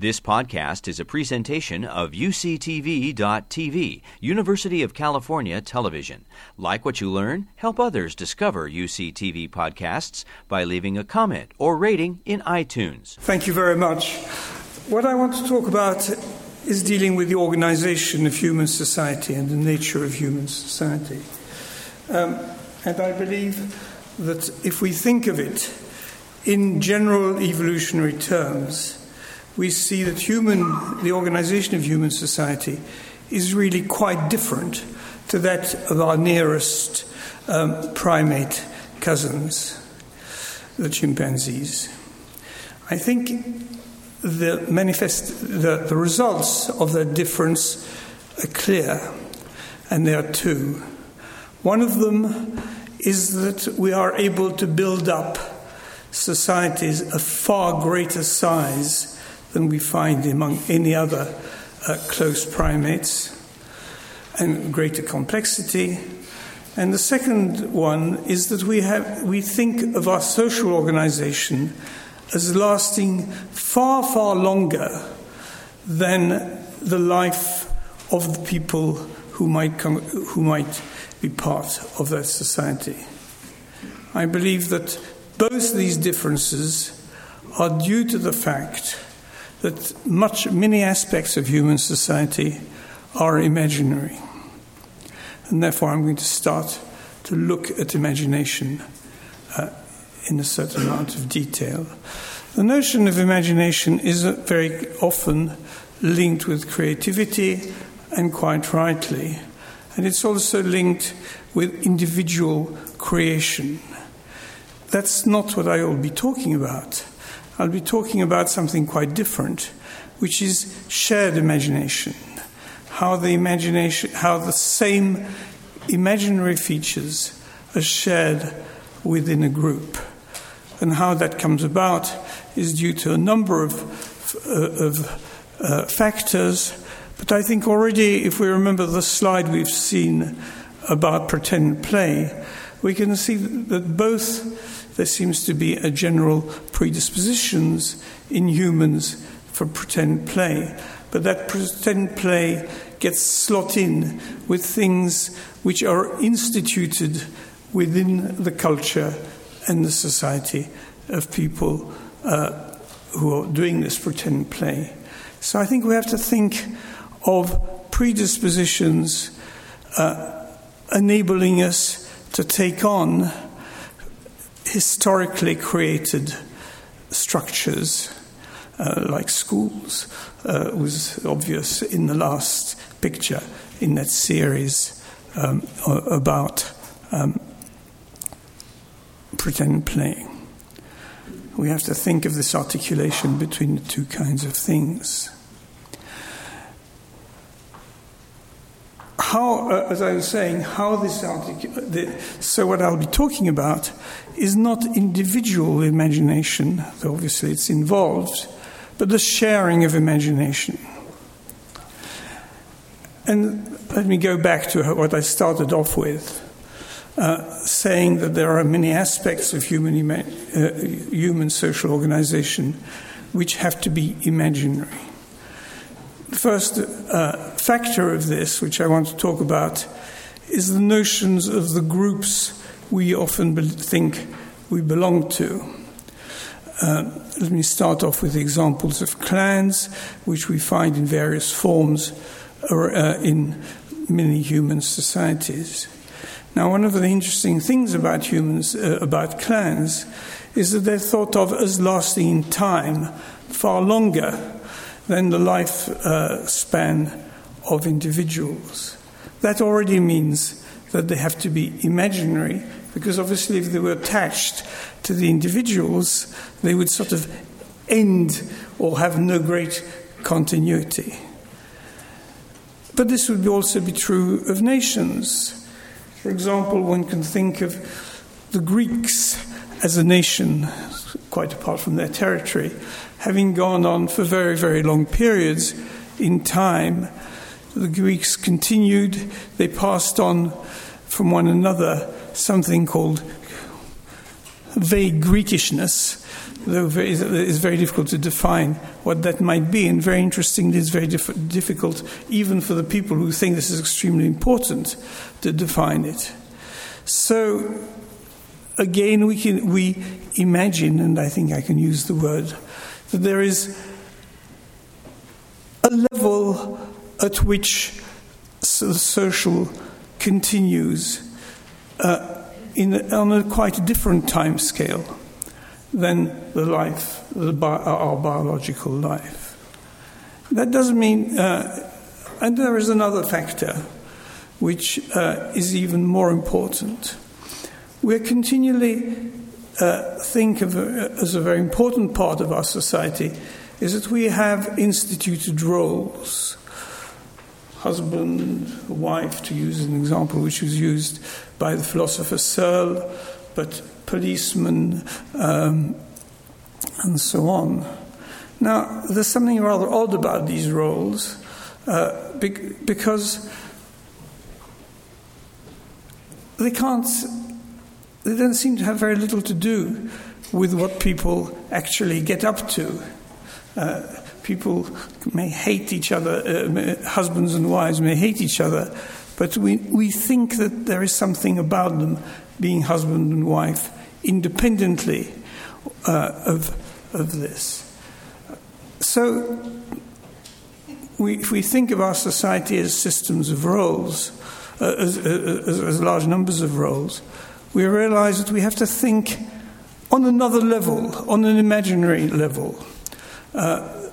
This podcast is a presentation of UCTV.tv, University of California Television. Like what you learn, help others discover UCTV podcasts by leaving a comment or rating in iTunes. Thank you very much. What I want to talk about is dealing with the organization of human society and the nature of human society. Um, and I believe that if we think of it in general evolutionary terms, we see that human, the organization of human society is really quite different to that of our nearest um, primate cousins, the chimpanzees. I think the manifest the, the results of that difference are clear, and there are two. One of them is that we are able to build up societies of far greater size than we find among any other uh, close primates, and greater complexity. And the second one is that we, have, we think of our social organization as lasting far, far longer than the life of the people who might, come, who might be part of that society. I believe that both these differences are due to the fact that much, many aspects of human society are imaginary. And therefore, I'm going to start to look at imagination uh, in a certain amount of detail. The notion of imagination is very often linked with creativity, and quite rightly. And it's also linked with individual creation. That's not what I will be talking about. I'll be talking about something quite different, which is shared imagination. How the imagination, how the same imaginary features are shared within a group. And how that comes about is due to a number of, uh, of uh, factors. But I think already, if we remember the slide we've seen about pretend play, we can see that both there seems to be a general predispositions in humans for pretend play. But that pretend play gets slot in with things which are instituted within the culture and the society of people uh, who are doing this pretend play. So I think we have to think of predispositions uh, enabling us to take on historically created structures uh, like schools uh, was obvious in the last picture in that series um, about um, pretend playing. We have to think of this articulation between the two kinds of things. How, uh, as I was saying, how this article, so what I'll be talking about is not individual imagination, though obviously it's involved, but the sharing of imagination. And let me go back to what I started off with, uh, saying that there are many aspects of human, ima- uh, human social organization which have to be imaginary. The first uh, factor of this, which I want to talk about, is the notions of the groups we often be- think we belong to. Uh, let me start off with examples of clans, which we find in various forms uh, in many human societies. Now, one of the interesting things about humans, uh, about clans, is that they're thought of as lasting in time far longer than the lifespan uh, of individuals. That already means that they have to be imaginary, because obviously, if they were attached to the individuals, they would sort of end or have no great continuity. But this would also be true of nations. For example, one can think of the Greeks as a nation, quite apart from their territory, having gone on for very, very long periods in time. The Greeks continued, they passed on from one another something called vague Greekishness, though it's very difficult to define what that might be. And very interestingly, it's very diff- difficult even for the people who think this is extremely important to define it. So, again, we, can, we imagine, and I think I can use the word, that there is a level at which the social continues uh, in, on a quite different time scale than the life, the bi- our biological life. That doesn't mean, uh, and there is another factor which uh, is even more important. We're continually uh, think of uh, as a very important part of our society is that we have instituted roles. Husband, wife, to use an example which was used by the philosopher Searle, but policeman, um, and so on. Now, there's something rather odd about these roles uh, because they can't, they don't seem to have very little to do with what people actually get up to. Uh, people may hate each other, uh, husbands and wives may hate each other, but we, we think that there is something about them being husband and wife independently uh, of, of this. So, we, if we think of our society as systems of roles, uh, as, as, as, large numbers of roles, we realize that we have to think on another level, on an imaginary level, uh,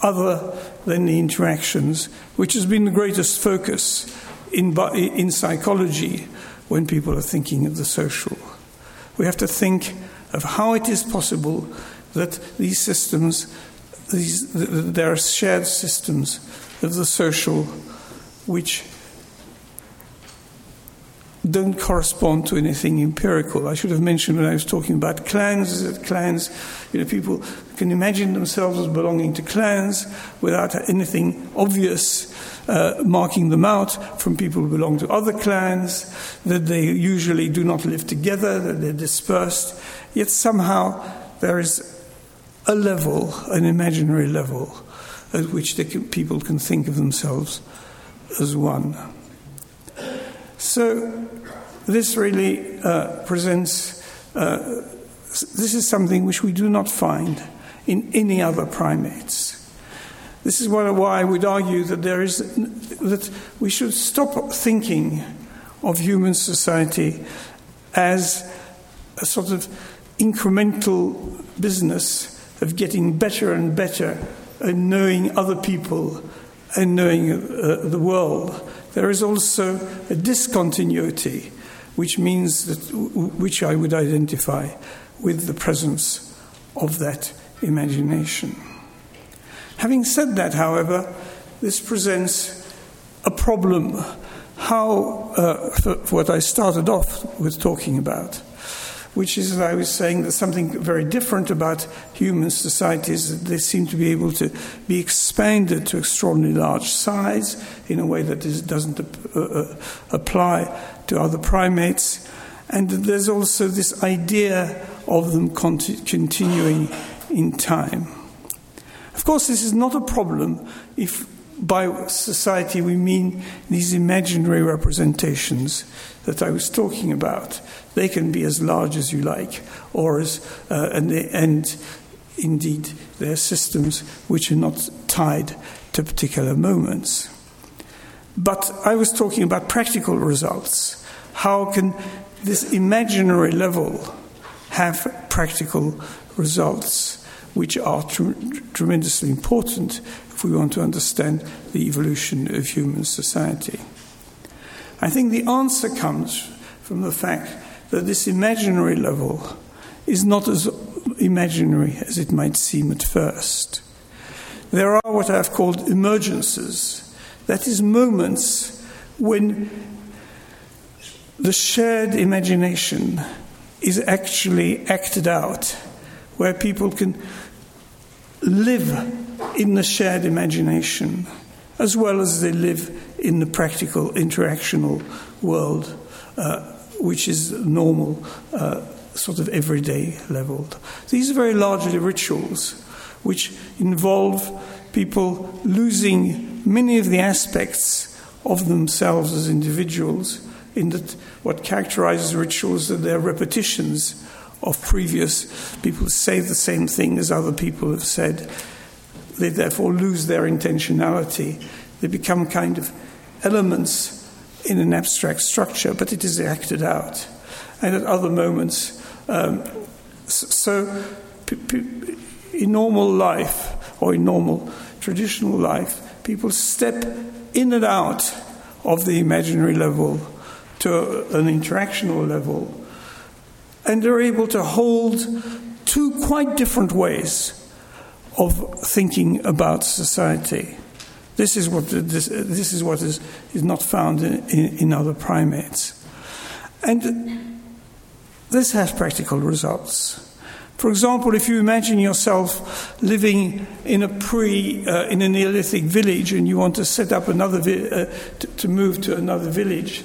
other than the interactions, which has been the greatest focus in, in psychology when people are thinking of the social. We have to think of how it is possible that these systems, these, there are shared systems of the social which don't correspond to anything empirical. I should have mentioned when I was talking about clans that clans, you know, people can imagine themselves as belonging to clans without anything obvious uh, marking them out from people who belong to other clans, that they usually do not live together, that they're dispersed. Yet somehow there is a level, an imaginary level, at which can, people can think of themselves as one. So this really uh, presents, uh, this is something which we do not find in any other primates. This is why I would argue that there is that we should stop thinking of human society as a sort of incremental business of getting better and better and knowing other people and knowing uh, the world. There is also a discontinuity, which means that which I would identify with the presence of that imagination. Having said that, however, this presents a problem. How, uh, what I started off with talking about, which is, as I was saying, that something very different about human societies, they seem to be able to be expanded to extraordinarily large size in a way that is, doesn't uh, uh, apply to other primates. And there's also this idea of them continuing in time. Of course, this is not a problem if by society we mean these imaginary representations that I was talking about. They can be as large as you like, or as, uh, and, they, and indeed, they're systems which are not tied to particular moments. But I was talking about practical results. How can this imaginary level have practical results? Which are tr- tremendously important if we want to understand the evolution of human society. I think the answer comes from the fact that this imaginary level is not as imaginary as it might seem at first. There are what I've called emergences, that is, moments when the shared imagination is actually acted out where people can live in the shared imagination as well as they live in the practical interactional world, uh, which is normal uh, sort of everyday level. These are very largely rituals which involve people losing many of the aspects of themselves as individuals in that what characterizes rituals are their repetitions of previous people say the same thing as other people have said they therefore lose their intentionality they become kind of elements in an abstract structure but it is acted out and at other moments um, so in normal life or in normal traditional life people step in and out of the imaginary level to an interactional level. And they're able to hold two quite different ways of thinking about society. This is what, this, this is, what is, is not found in, in, in other primates. And this has practical results. For example, if you imagine yourself living in a pre, uh, in a Neolithic village, and you want to set up another, vi- uh, to, to move to another village,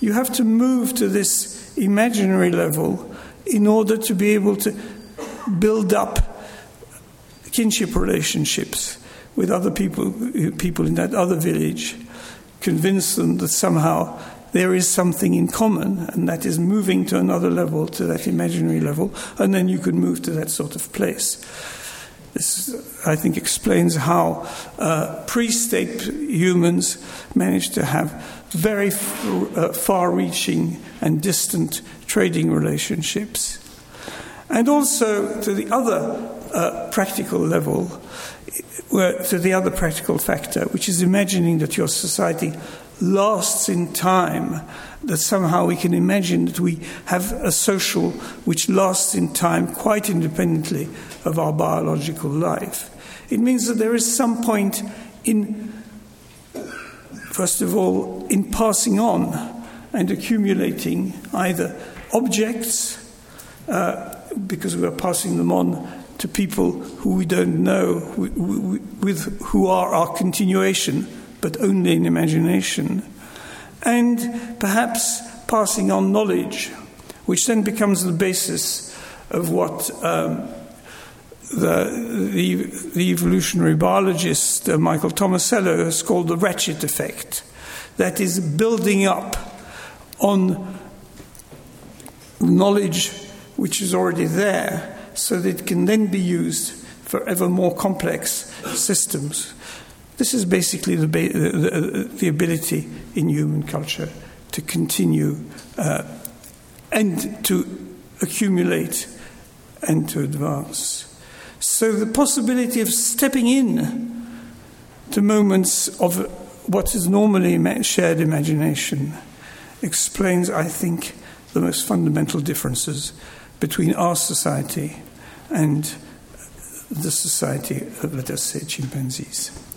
you have to move to this imaginary level in order to be able to build up kinship relationships with other people, people in that other village, convince them that somehow there is something in common, and that is moving to another level, to that imaginary level, and then you can move to that sort of place. This, I think, explains how uh, pre state humans managed to have very f- uh, far reaching and distant trading relationships. And also to the other uh, practical level, to the other practical factor, which is imagining that your society lasts in time, that somehow we can imagine that we have a social which lasts in time quite independently of our biological life. It means that there is some point in first of all, in passing on and accumulating either objects, uh, because we are passing them on to people who we don't know, with who are our continuation, but only in imagination, and perhaps passing on knowledge, which then becomes the basis of what um, the, the, the evolutionary biologist uh, Michael Tomasello has called the ratchet effect. That is building up on knowledge which is already there so that it can then be used for ever more complex systems. This is basically the, the, the ability in human culture to continue uh, and to accumulate and to advance. So the possibility of stepping in to moments of what is normally shared imagination explains, I think, the most fundamental differences between our society and the society of, let us say, chimpanzees.